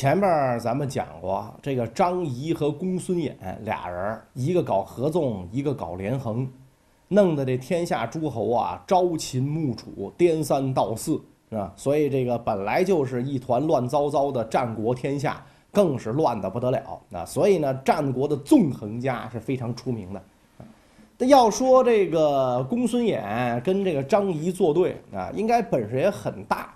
前面咱们讲过，这个张仪和公孙衍俩人，一个搞合纵，一个搞连横，弄得这天下诸侯啊朝秦暮楚，颠三倒四，是吧？所以这个本来就是一团乱糟糟的战国天下，更是乱得不得了啊！所以呢，战国的纵横家是非常出名的。那要说这个公孙衍跟这个张仪作对啊，应该本事也很大。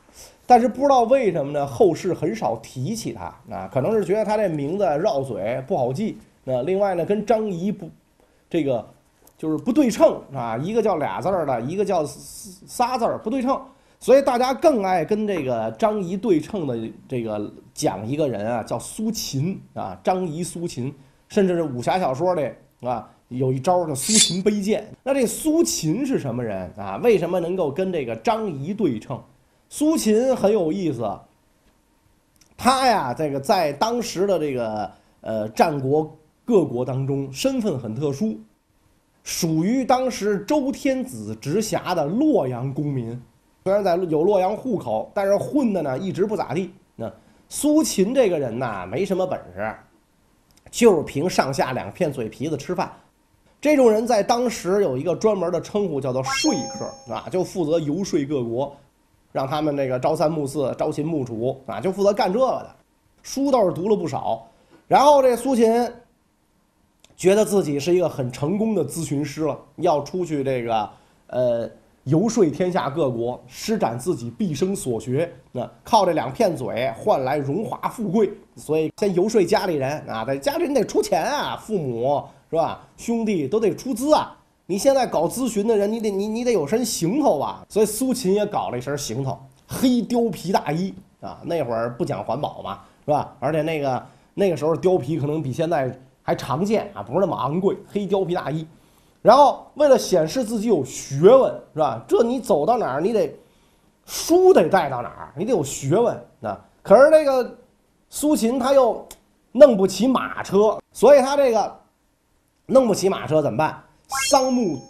但是不知道为什么呢？后世很少提起他啊，可能是觉得他这名字绕嘴不好记。那另外呢，跟张仪不，这个就是不对称啊，一个叫俩字儿的，一个叫仨字儿，不对称。所以大家更爱跟这个张仪对称的这个讲一个人啊，叫苏秦啊，张仪、苏秦，甚至是武侠小说里啊，有一招叫苏秦背剑。那这苏秦是什么人啊？为什么能够跟这个张仪对称？苏秦很有意思，他呀，这个在当时的这个呃战国各国当中，身份很特殊，属于当时周天子直辖的洛阳公民。虽然在有洛阳户口，但是混的呢一直不咋地。那苏秦这个人呐，没什么本事，就是凭上下两片嘴皮子吃饭。这种人在当时有一个专门的称呼，叫做说客啊，就负责游说各国。让他们那个朝三暮四、朝秦暮楚啊，就负责干这个的。书倒是读了不少。然后这苏秦觉得自己是一个很成功的咨询师了，要出去这个呃游说天下各国，施展自己毕生所学。那靠这两片嘴换来荣华富贵，所以先游说家里人啊，在家里人得出钱啊，父母是吧？兄弟都得出资啊。你现在搞咨询的人，你得你你得有身行头吧？所以苏秦也搞了一身行头，黑貂皮大衣啊。那会儿不讲环保嘛，是吧？而且那个那个时候貂皮可能比现在还常见啊，不是那么昂贵。黑貂皮大衣，然后为了显示自己有学问，是吧？这你走到哪儿，你得书得带到哪儿，你得有学问啊。可是那个苏秦他又弄不起马车，所以他这个弄不起马车怎么办？桑木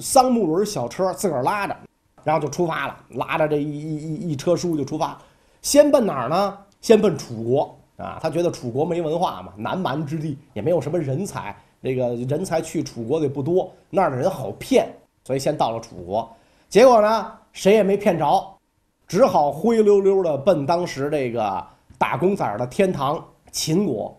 桑木轮小车自个儿拉着，然后就出发了，拉着这一一一一车书就出发，先奔哪儿呢？先奔楚国啊！他觉得楚国没文化嘛，南蛮之地也没有什么人才，这个人才去楚国的不多，那儿的人好骗，所以先到了楚国。结果呢，谁也没骗着，只好灰溜溜的奔当时这个打工仔的天堂秦国。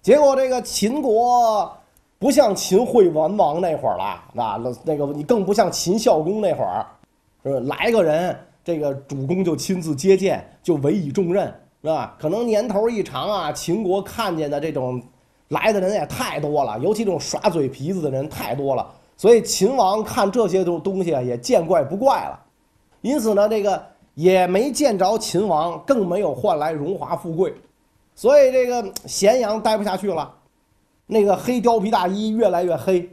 结果这个秦国。不像秦惠文王那会儿了，那那个你更不像秦孝公那会儿，是吧？来个人，这个主公就亲自接见，就委以重任，是吧？可能年头一长啊，秦国看见的这种来的人也太多了，尤其这种耍嘴皮子的人太多了，所以秦王看这些东东西啊，也见怪不怪了。因此呢，这个也没见着秦王，更没有换来荣华富贵，所以这个咸阳待不下去了。那个黑貂皮大衣越来越黑，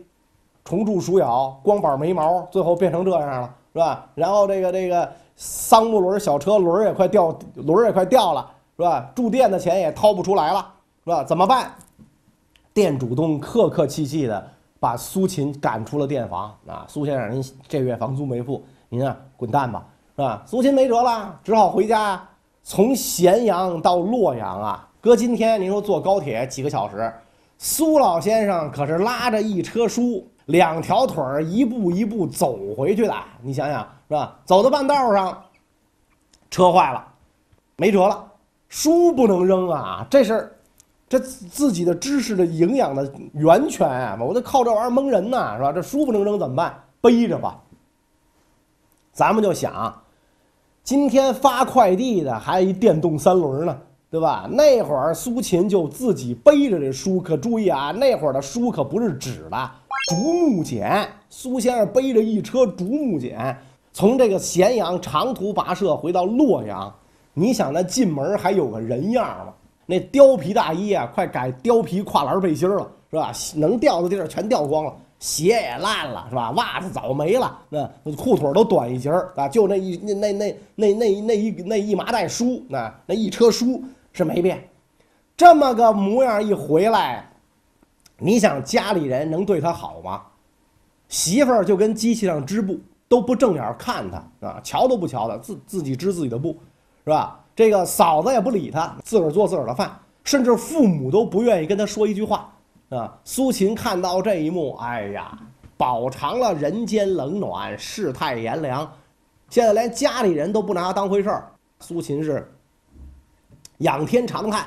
虫蛀鼠咬，光板没毛，最后变成这样了，是吧？然后这个这个桑木轮小车轮也快掉，轮也快掉了，是吧？住店的钱也掏不出来了，是吧？怎么办？店主动客客气气的把苏秦赶出了店房啊！苏先生，您这月房租没付，您啊滚蛋吧，是吧？苏秦没辙了，只好回家。从咸阳到洛阳啊，搁今天您说坐高铁几个小时。苏老先生可是拉着一车书，两条腿儿一步一步走回去的。你想想是吧？走到半道上，车坏了，没辙了，书不能扔啊！这是这自己的知识的营养的源泉啊！我得靠这玩意儿蒙人呢，是吧？这书不能扔怎么办？背着吧。咱们就想，今天发快递的还有一电动三轮呢。对吧？那会儿苏秦就自己背着这书，可注意啊，那会儿的书可不是纸的，竹木简。苏先生背着一车竹木简，从这个咸阳长途跋涉回到洛阳。你想，那进门还有个人样吗？那貂皮大衣啊，快改貂皮跨栏背心了，是吧？能掉的地儿全掉光了，鞋也烂了，是吧？袜子早没了，那裤腿都短一截儿啊，就那一那那那那那那一那一麻袋书，那那一车书。是没变，这么个模样一回来，你想家里人能对他好吗？媳妇儿就跟机器上织布，都不正眼看他啊，瞧都不瞧他，自自己织自己的布，是吧？这个嫂子也不理他，自个儿做自个儿的饭，甚至父母都不愿意跟他说一句话啊。苏秦看到这一幕，哎呀，饱尝了人间冷暖，世态炎凉，现在连家里人都不拿他当回事儿。苏秦是仰天长叹：“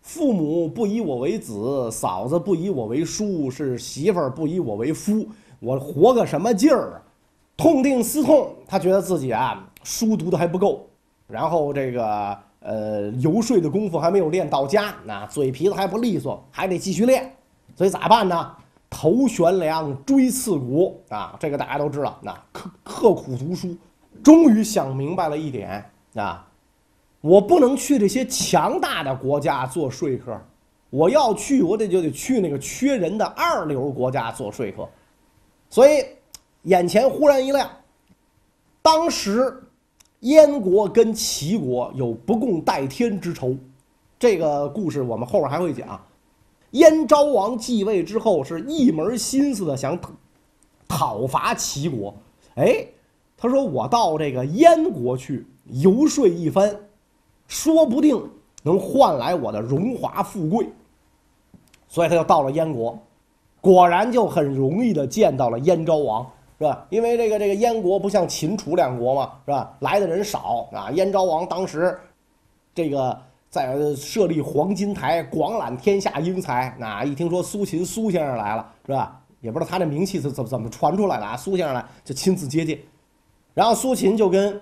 父母不以我为子，嫂子不以我为叔，是媳妇儿不以我为夫，我活个什么劲儿啊？”痛定思痛，他觉得自己啊，书读的还不够。然后这个呃游说的功夫还没有练到家，那嘴皮子还不利索，还得继续练。所以咋办呢？头悬梁，锥刺股啊！这个大家都知道。那刻刻苦读书，终于想明白了一点啊，我不能去这些强大的国家做说客，我要去，我得就得去那个缺人的二流国家做说客。所以眼前忽然一亮，当时。燕国跟齐国有不共戴天之仇，这个故事我们后边还会讲。燕昭王继位之后，是一门心思的想讨伐齐国。哎，他说我到这个燕国去游说一番，说不定能换来我的荣华富贵。所以他就到了燕国，果然就很容易的见到了燕昭王。是吧？因为这个这个燕国不像秦楚两国嘛，是吧？来的人少啊。燕昭王当时，这个在设立黄金台，广揽天下英才。那一听说苏秦苏先生来了，是吧？也不知道他这名气是怎么怎么传出来的啊。苏先生来就亲自接见，然后苏秦就跟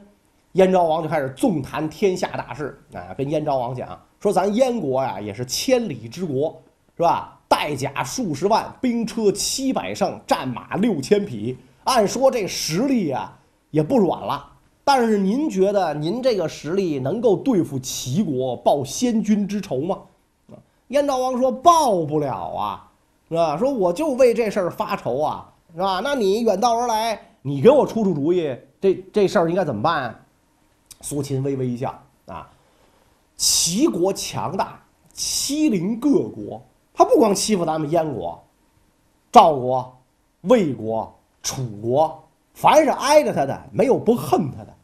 燕昭王就开始纵谈天下大事啊，跟燕昭王讲说，咱燕国呀也是千里之国，是吧？带甲数十万，兵车七百乘，战马六千匹。按说这实力啊也不软了，但是您觉得您这个实力能够对付齐国报先君之仇吗？啊，燕昭王说报不了啊，是吧？说我就为这事儿发愁啊，是吧？那你远道而来，你给我出出主意，这这事儿应该怎么办？苏秦微微一笑啊，齐国强大，欺凌各国，他不光欺负咱们燕国、赵国、魏国。楚国凡是挨着他的，没有不恨他的。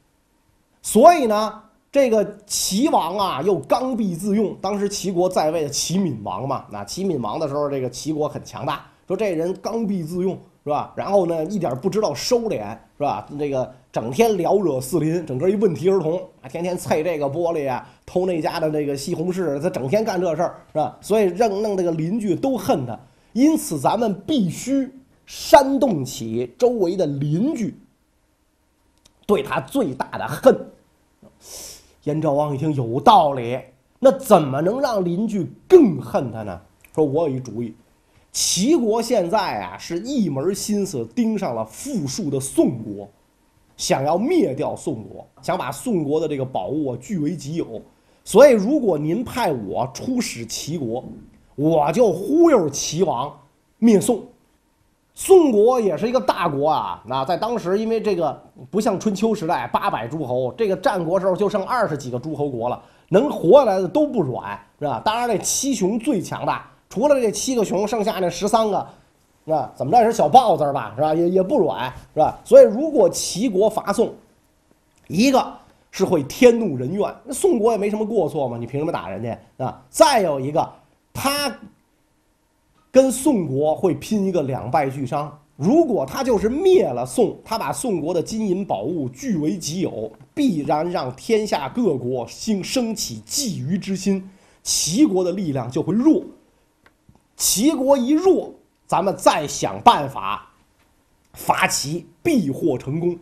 所以呢，这个齐王啊，又刚愎自用。当时齐国在位的齐闵王嘛，那齐闵王的时候，这个齐国很强大。说这人刚愎自用，是吧？然后呢，一点不知道收敛，是吧？这个整天撩惹四邻，整个一问题儿童啊，天天踩这个玻璃啊，偷那家的这个西红柿，他整天干这事儿，是吧？所以让弄这个邻居都恨他。因此，咱们必须。煽动起周围的邻居对他最大的恨。燕昭王一听有道理，那怎么能让邻居更恨他呢？说我有一主意，齐国现在啊是一门心思盯上了富庶的宋国，想要灭掉宋国，想把宋国的这个宝物啊据为己有。所以，如果您派我出使齐国，我就忽悠齐王灭宋。宋国也是一个大国啊，那在当时，因为这个不像春秋时代八百诸侯，这个战国时候就剩二十几个诸侯国了，能活下来的都不软，是吧？当然，这七雄最强大，除了这七个雄，剩下那十三个，那怎么着也是小豹子吧，是吧？也也不软，是吧？所以，如果齐国伐宋，一个是会天怒人怨，那宋国也没什么过错嘛，你凭什么打人家啊？再有一个，他。跟宋国会拼一个两败俱伤。如果他就是灭了宋，他把宋国的金银宝物据为己有，必然让天下各国兴升起觊觎之心，齐国的力量就会弱。齐国一弱，咱们再想办法伐齐，必获成功。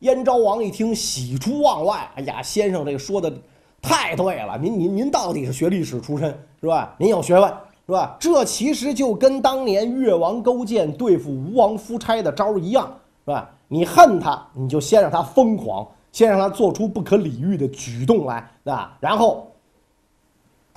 燕昭王一听，喜出望外。哎呀，先生这个说的太对了，您您您到底是学历史出身是吧？您有学问。是吧？这其实就跟当年越王勾践对付吴王夫差的招一样，是吧？你恨他，你就先让他疯狂，先让他做出不可理喻的举动来，啊，然后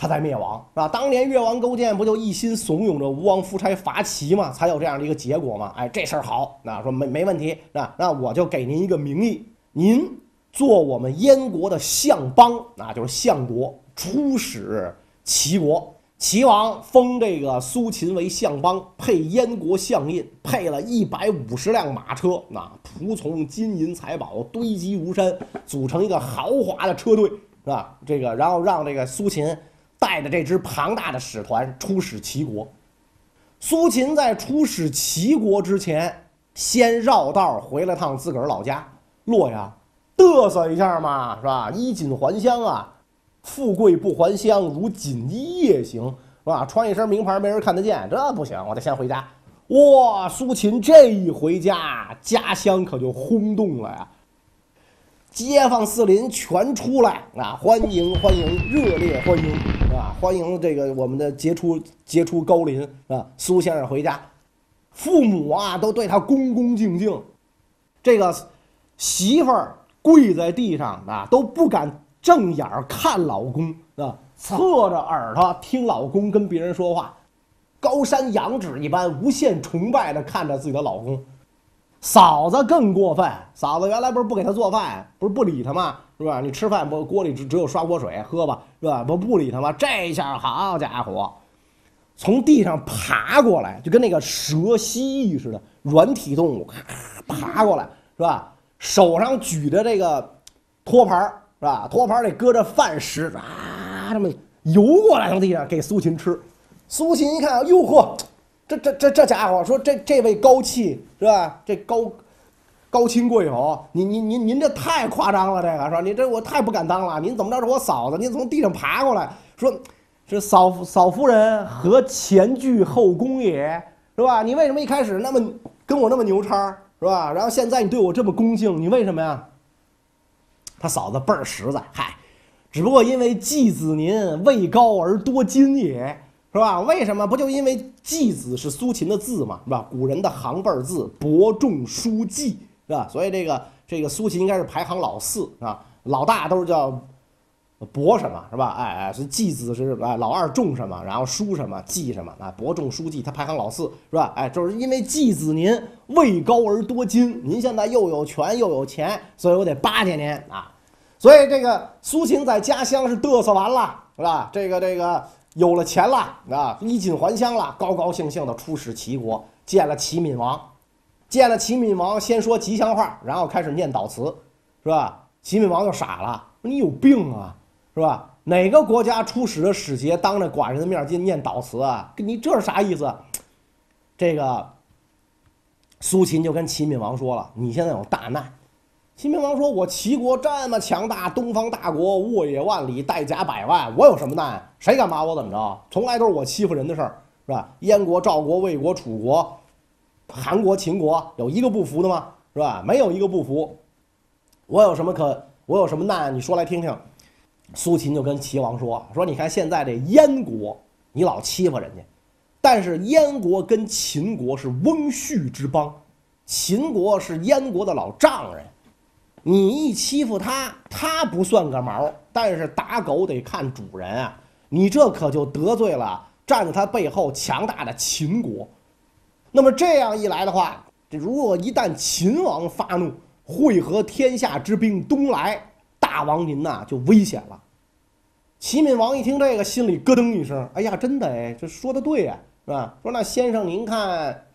他在灭亡，是吧？当年越王勾践不就一心怂恿着吴王夫差伐齐嘛，才有这样的一个结果嘛？哎，这事儿好，那说没没问题，那那我就给您一个名义，您做我们燕国的相邦，那就是相国，出使齐国。齐王封这个苏秦为相邦，配燕国相印，配了一百五十辆马车，那仆从、金银财宝堆积如山，组成一个豪华的车队是吧？这个，然后让这个苏秦带着这支庞大的使团出使齐国。苏秦在出使齐国之前，先绕道回了趟自个儿老家洛阳，嘚瑟一下嘛，是吧？衣锦还乡啊，富贵不还乡，如锦衣夜行，是吧？穿一身名牌没人看得见，这不行，我得先回家。哇，苏秦这一回家，家乡可就轰动了呀！街坊四邻全出来啊，欢迎欢迎，热烈欢迎啊！欢迎这个我们的杰出杰出高邻啊，苏先生回家，父母啊都对他恭恭敬敬，这个媳妇儿跪在地上啊都不敢正眼看老公啊，侧着耳朵听老公跟别人说话，高山仰止一般，无限崇拜的看着自己的老公。嫂子更过分，嫂子原来不是不给他做饭，不是不理他吗？是吧？你吃饭不锅里只只有刷锅水喝吧，是吧？不不理他吗？这一下好家伙，从地上爬过来，就跟那个蛇蜥蜴似的软体动物，咔爬过来是吧？手上举着这个托盘是吧？托盘里搁着饭食啊，这么游过来从地上给苏秦吃。苏秦一看，哟呵。这这这这家伙说这这位高气是吧？这高高亲贵友？您您您您这太夸张了，这个是吧？你这我太不敢当了。您怎么着是我嫂子？您从地上爬过来，说这嫂嫂夫人何前倨后恭也，是吧？你为什么一开始那么跟我那么牛叉，是吧？然后现在你对我这么恭敬，你为什么呀？他嫂子倍儿实在，嗨，只不过因为继子您位高而多金也。是吧？为什么不就因为季子是苏秦的字嘛？是吧？古人的行辈字伯仲叔季，是吧？所以这个这个苏秦应该是排行老四啊，老大都是叫伯什么，是吧？哎哎，是季子是，老二仲什么，然后叔什么，季什么啊？伯仲叔季，他排行老四，是吧？哎，就是因为季子您位高而多金，您现在又有权又有钱，所以我得巴结您啊。所以这个苏秦在家乡是嘚瑟完了，是吧？这个这个。有了钱了啊，衣锦还乡了，高高兴兴的出使齐国，见了齐闵王，见了齐闵王，先说吉祥话，然后开始念悼词，是吧？齐闵王就傻了，说你有病啊，是吧？哪个国家出使的使节当着寡人的面进念悼词啊？你这是啥意思？这个苏秦就跟齐闵王说了，你现在有大难。齐闵王说：“我齐国这么强大，东方大国，沃野万里，带甲百万，我有什么难？谁敢把我怎么着？从来都是我欺负人的事儿，是吧？燕国、赵国、魏国、楚国、韩国、秦国，有一个不服的吗？是吧？没有一个不服。我有什么可？我有什么难？你说来听听。”苏秦就跟齐王说：“说你看现在这燕国，你老欺负人家，但是燕国跟秦国是翁婿之邦，秦国是燕国的老丈人。”你一欺负他，他不算个毛，但是打狗得看主人啊！你这可就得罪了站在他背后强大的秦国。那么这样一来的话，这如果一旦秦王发怒，会合天下之兵东来，大王您呐就危险了。齐闵王一听这个，心里咯噔一声：“哎呀，真的哎，这说的对呀，是吧？说那先生您看，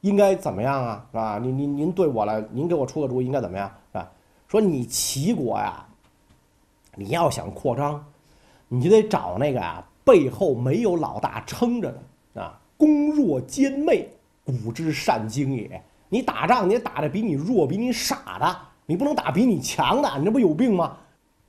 应该怎么样啊？是吧？您您您对我来，您给我出个主意，应该怎么样？？”说你齐国呀，你要想扩张，你就得找那个啊背后没有老大撑着的啊，攻弱兼昧，古之善经也。你打仗，你打的比你弱、比你傻的，你不能打比你强的，你这不有病吗？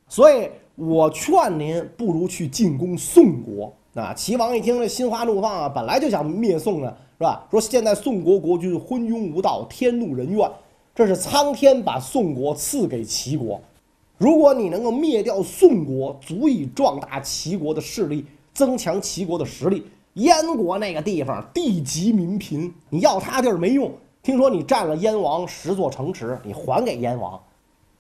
所以我劝您，不如去进攻宋国啊！齐王一听，这心花怒放啊，本来就想灭宋呢，是吧？说现在宋国国君昏庸无道，天怒人怨。这是苍天把宋国赐给齐国，如果你能够灭掉宋国，足以壮大齐国的势力，增强齐国的实力。燕国那个地方地极民贫，你要他地儿没用。听说你占了燕王十座城池，你还给燕王，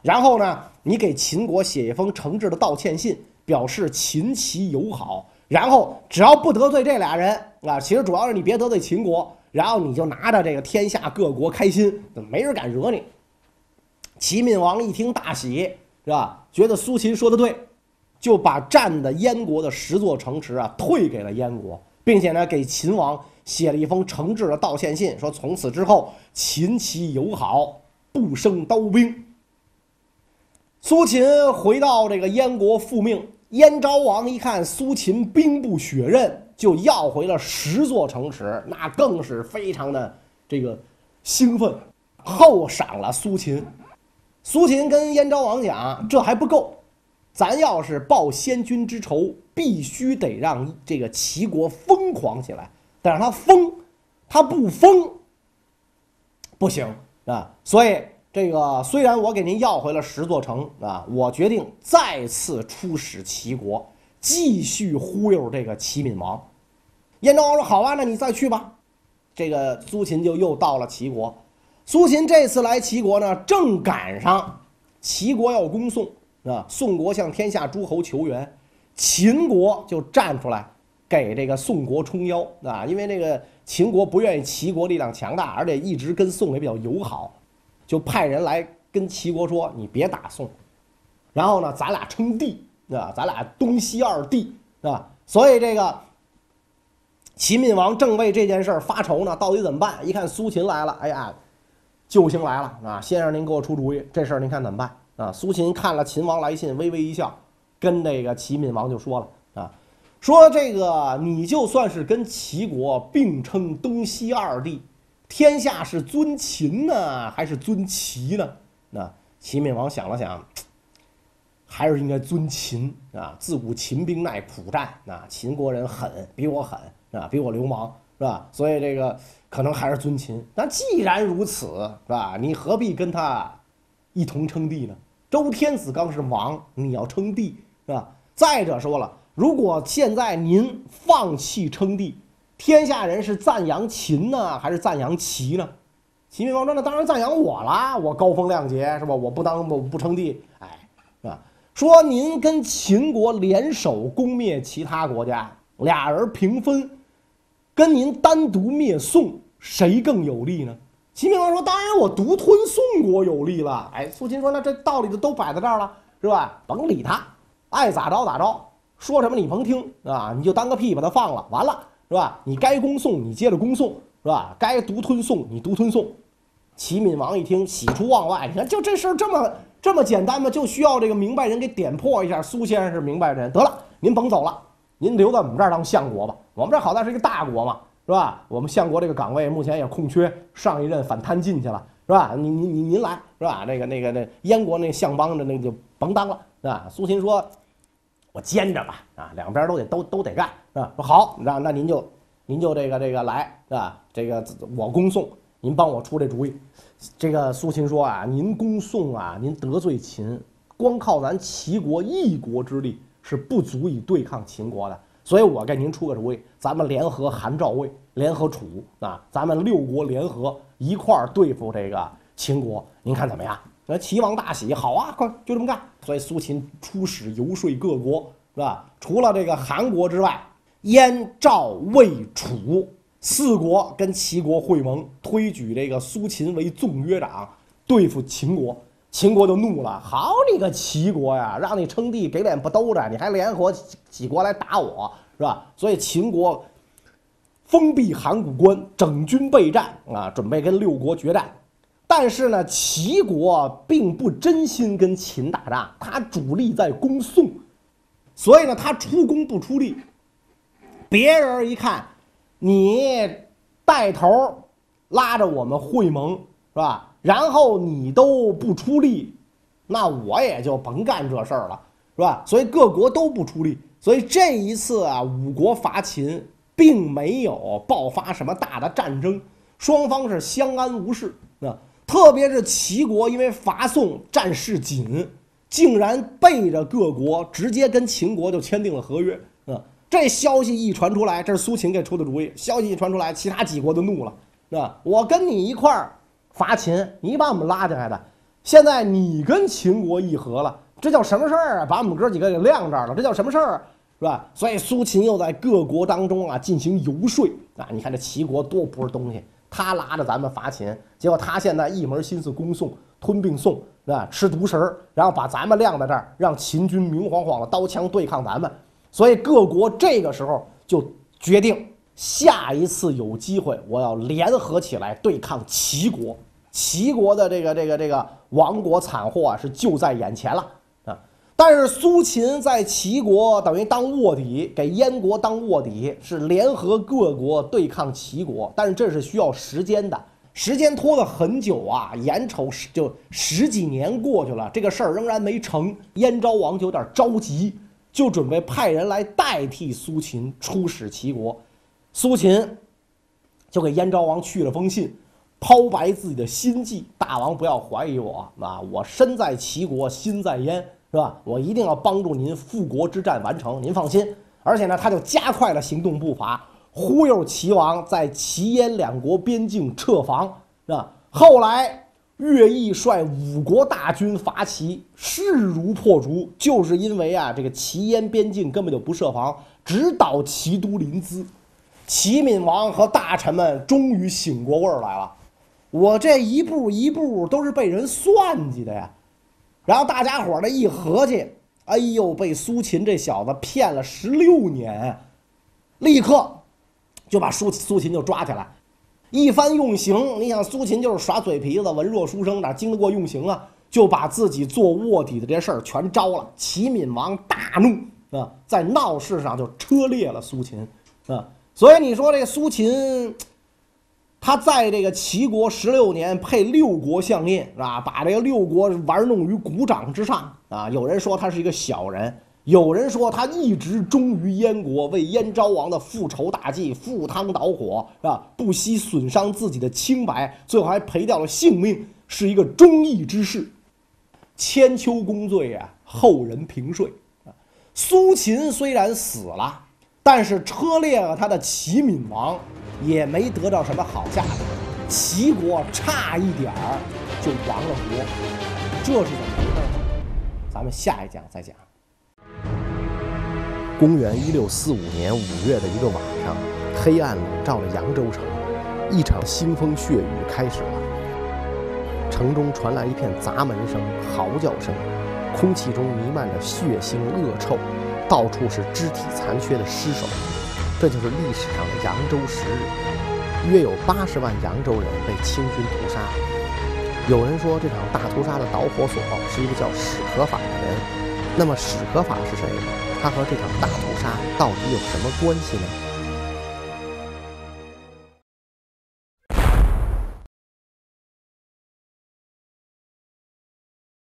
然后呢，你给秦国写一封诚挚的道歉信，表示秦齐友好。然后只要不得罪这俩人啊，其实主要是你别得罪秦国。然后你就拿着这个天下各国开心，没人敢惹你。齐闵王一听大喜，是吧？觉得苏秦说的对，就把占的燕国的十座城池啊退给了燕国，并且呢给秦王写了一封诚挚的道歉信，说从此之后秦齐友好，不生刀兵。苏秦回到这个燕国复命，燕昭王一看苏秦兵不血刃，就要回了十座城池，那更是非常的这个兴奋，厚赏了苏秦。苏秦跟燕昭王讲：“这还不够，咱要是报先君之仇，必须得让这个齐国疯狂起来，得让他疯，他不疯不行啊。所以。”这个虽然我给您要回了十座城啊，我决定再次出使齐国，继续忽悠这个齐闵王。燕昭王说：“好啊，那你再去吧。”这个苏秦就又到了齐国。苏秦这次来齐国呢，正赶上齐国要攻宋啊，宋国向天下诸侯求援，秦国就站出来给这个宋国撑腰啊，因为那个秦国不愿意齐国力量强大，而且一直跟宋也比较友好。就派人来跟齐国说：“你别打宋，然后呢，咱俩称帝啊，咱俩东西二帝啊。”所以这个齐闵王正为这件事儿发愁呢，到底怎么办？一看苏秦来了，哎呀，救星来了啊！先生您给我出主意，这事儿您看怎么办啊？苏秦看了秦王来信，微微一笑，跟这个齐闵王就说了啊：“说这个你就算是跟齐国并称东西二帝。”天下是尊秦呢，还是尊齐呢？那齐闵王想了想，还是应该尊秦啊。自古秦兵耐苦战，啊，秦国人狠，比我狠啊，比我流氓是吧？所以这个可能还是尊秦。那既然如此，是吧？你何必跟他一同称帝呢？周天子刚是王，你要称帝是吧？再者说了，如果现在您放弃称帝，天下人是赞扬秦呢，还是赞扬齐呢？齐闵王说：“那当然赞扬我啦，我高风亮节是吧？我不当不不称帝，哎，说您跟秦国联手攻灭其他国家，俩人平分，跟您单独灭宋，谁更有利呢？”齐闵王说：“当然我独吞宋国有利了。”哎，苏秦说：“那这道理就都摆在这儿了，是吧？甭理他，爱咋着咋着，说什么你甭听啊，你就当个屁把他放了，完了。”是吧？你该攻宋，你接着攻宋，是吧？该独吞宋，你独吞宋。齐闵王一听，喜出望外。你看，就这事儿这么这么简单吗？就需要这个明白人给点破一下。苏先生是明白人，得了，您甭走了，您留在我们这儿当相国吧。我们这好歹是一个大国嘛，是吧？我们相国这个岗位目前也空缺，上一任反贪进去了，是吧？您您您您来，是吧？那个那个那燕国那相邦的那就甭当了，是吧？苏秦说。我兼着吧，啊，两边都得都都得干，是吧？说好，那那您就您就这个这个来，是吧？这个我恭送，您帮我出这主意。这个苏秦说啊，您攻宋啊，您得罪秦，光靠咱齐国一国之力是不足以对抗秦国的，所以我给您出个主意，咱们联合韩赵魏，联合楚啊，咱们六国联合一块儿对付这个秦国，您看怎么样？那齐王大喜，好啊，快就这么干。所以苏秦出使游说各国，是吧？除了这个韩国之外，燕、赵、魏、楚四国跟齐国会盟，推举这个苏秦为纵约长，对付秦国。秦国就怒了，好你个齐国呀，让你称帝给脸不兜着，你还联合几国来打我，是吧？所以秦国封闭函谷关，整军备战啊，准备跟六国决战。但是呢，齐国并不真心跟秦打仗，他主力在攻宋，所以呢，他出工不出力。别人一看，你带头拉着我们会盟，是吧？然后你都不出力，那我也就甭干这事儿了，是吧？所以各国都不出力，所以这一次啊，五国伐秦并没有爆发什么大的战争，双方是相安无事啊。特别是齐国，因为伐宋战事紧，竟然背着各国直接跟秦国就签订了合约。啊，这消息一传出来，这是苏秦给出的主意。消息一传出来，其他几国都怒了。啊，我跟你一块儿伐秦，你把我们拉进来的，现在你跟秦国议和了，这叫什么事儿啊？把我们哥几个给晾这儿了，这叫什么事儿？是吧？所以苏秦又在各国当中啊进行游说。啊，你看这齐国多不是东西。他拉着咱们伐秦，结果他现在一门心思攻宋，吞并宋，啊，吃独食儿，然后把咱们晾在这儿，让秦军明晃晃的刀枪对抗咱们。所以各国这个时候就决定，下一次有机会，我要联合起来对抗齐国。齐国的这个这个这个亡国惨祸啊，是就在眼前了啊！但是苏秦在齐国等于当卧底，给燕国当卧底，是联合各国对抗齐国，但是这是需要时间的，时间拖了很久啊，眼瞅就十几年过去了，这个事儿仍然没成，燕昭王就有点着急，就准备派人来代替苏秦出使齐国。苏秦就给燕昭王去了封信。抛白自己的心迹，大王不要怀疑我啊！我身在齐国，心在燕，是吧？我一定要帮助您复国之战完成，您放心。而且呢，他就加快了行动步伐，忽悠齐王在齐燕两国边境撤防，是吧？后来乐毅率五国大军伐齐，势如破竹，就是因为啊，这个齐燕边境根本就不设防，直捣齐都临淄。齐闵王和大臣们终于醒过味儿来了。我这一步一步都是被人算计的呀，然后大家伙儿的一合计，哎呦，被苏秦这小子骗了十六年，立刻就把苏苏秦就抓起来，一番用刑。你想，苏秦就是耍嘴皮子，文弱书生，哪经得过用刑啊？就把自己做卧底的这事儿全招了。齐闵王大怒啊，在闹市上就车裂了苏秦啊。所以你说这苏秦。他在这个齐国十六年，配六国相印，是吧？把这个六国玩弄于股掌之上啊！有人说他是一个小人，有人说他一直忠于燕国，为燕昭王的复仇大计赴汤蹈火，是吧？不惜损伤自己的清白，最后还赔掉了性命，是一个忠义之士。千秋功罪啊，后人平睡啊。苏秦虽然死了，但是车裂了他的齐闵王。也没得到什么好下场，齐国差一点儿就亡了国，这是怎么回事呢？咱们下一讲再讲。公元一六四五年五月的一个晚上，黑暗笼罩了扬州城，一场腥风血雨开始了。城中传来一片砸门声、嚎叫声，空气中弥漫着血腥恶臭，到处是肢体残缺的尸首。这就是历史上的扬州十日，约有八十万扬州人被清军屠杀。有人说，这场大屠杀的导火索是一个叫史可法的人。那么，史可法是谁？他和这场大屠杀到底有什么关系呢？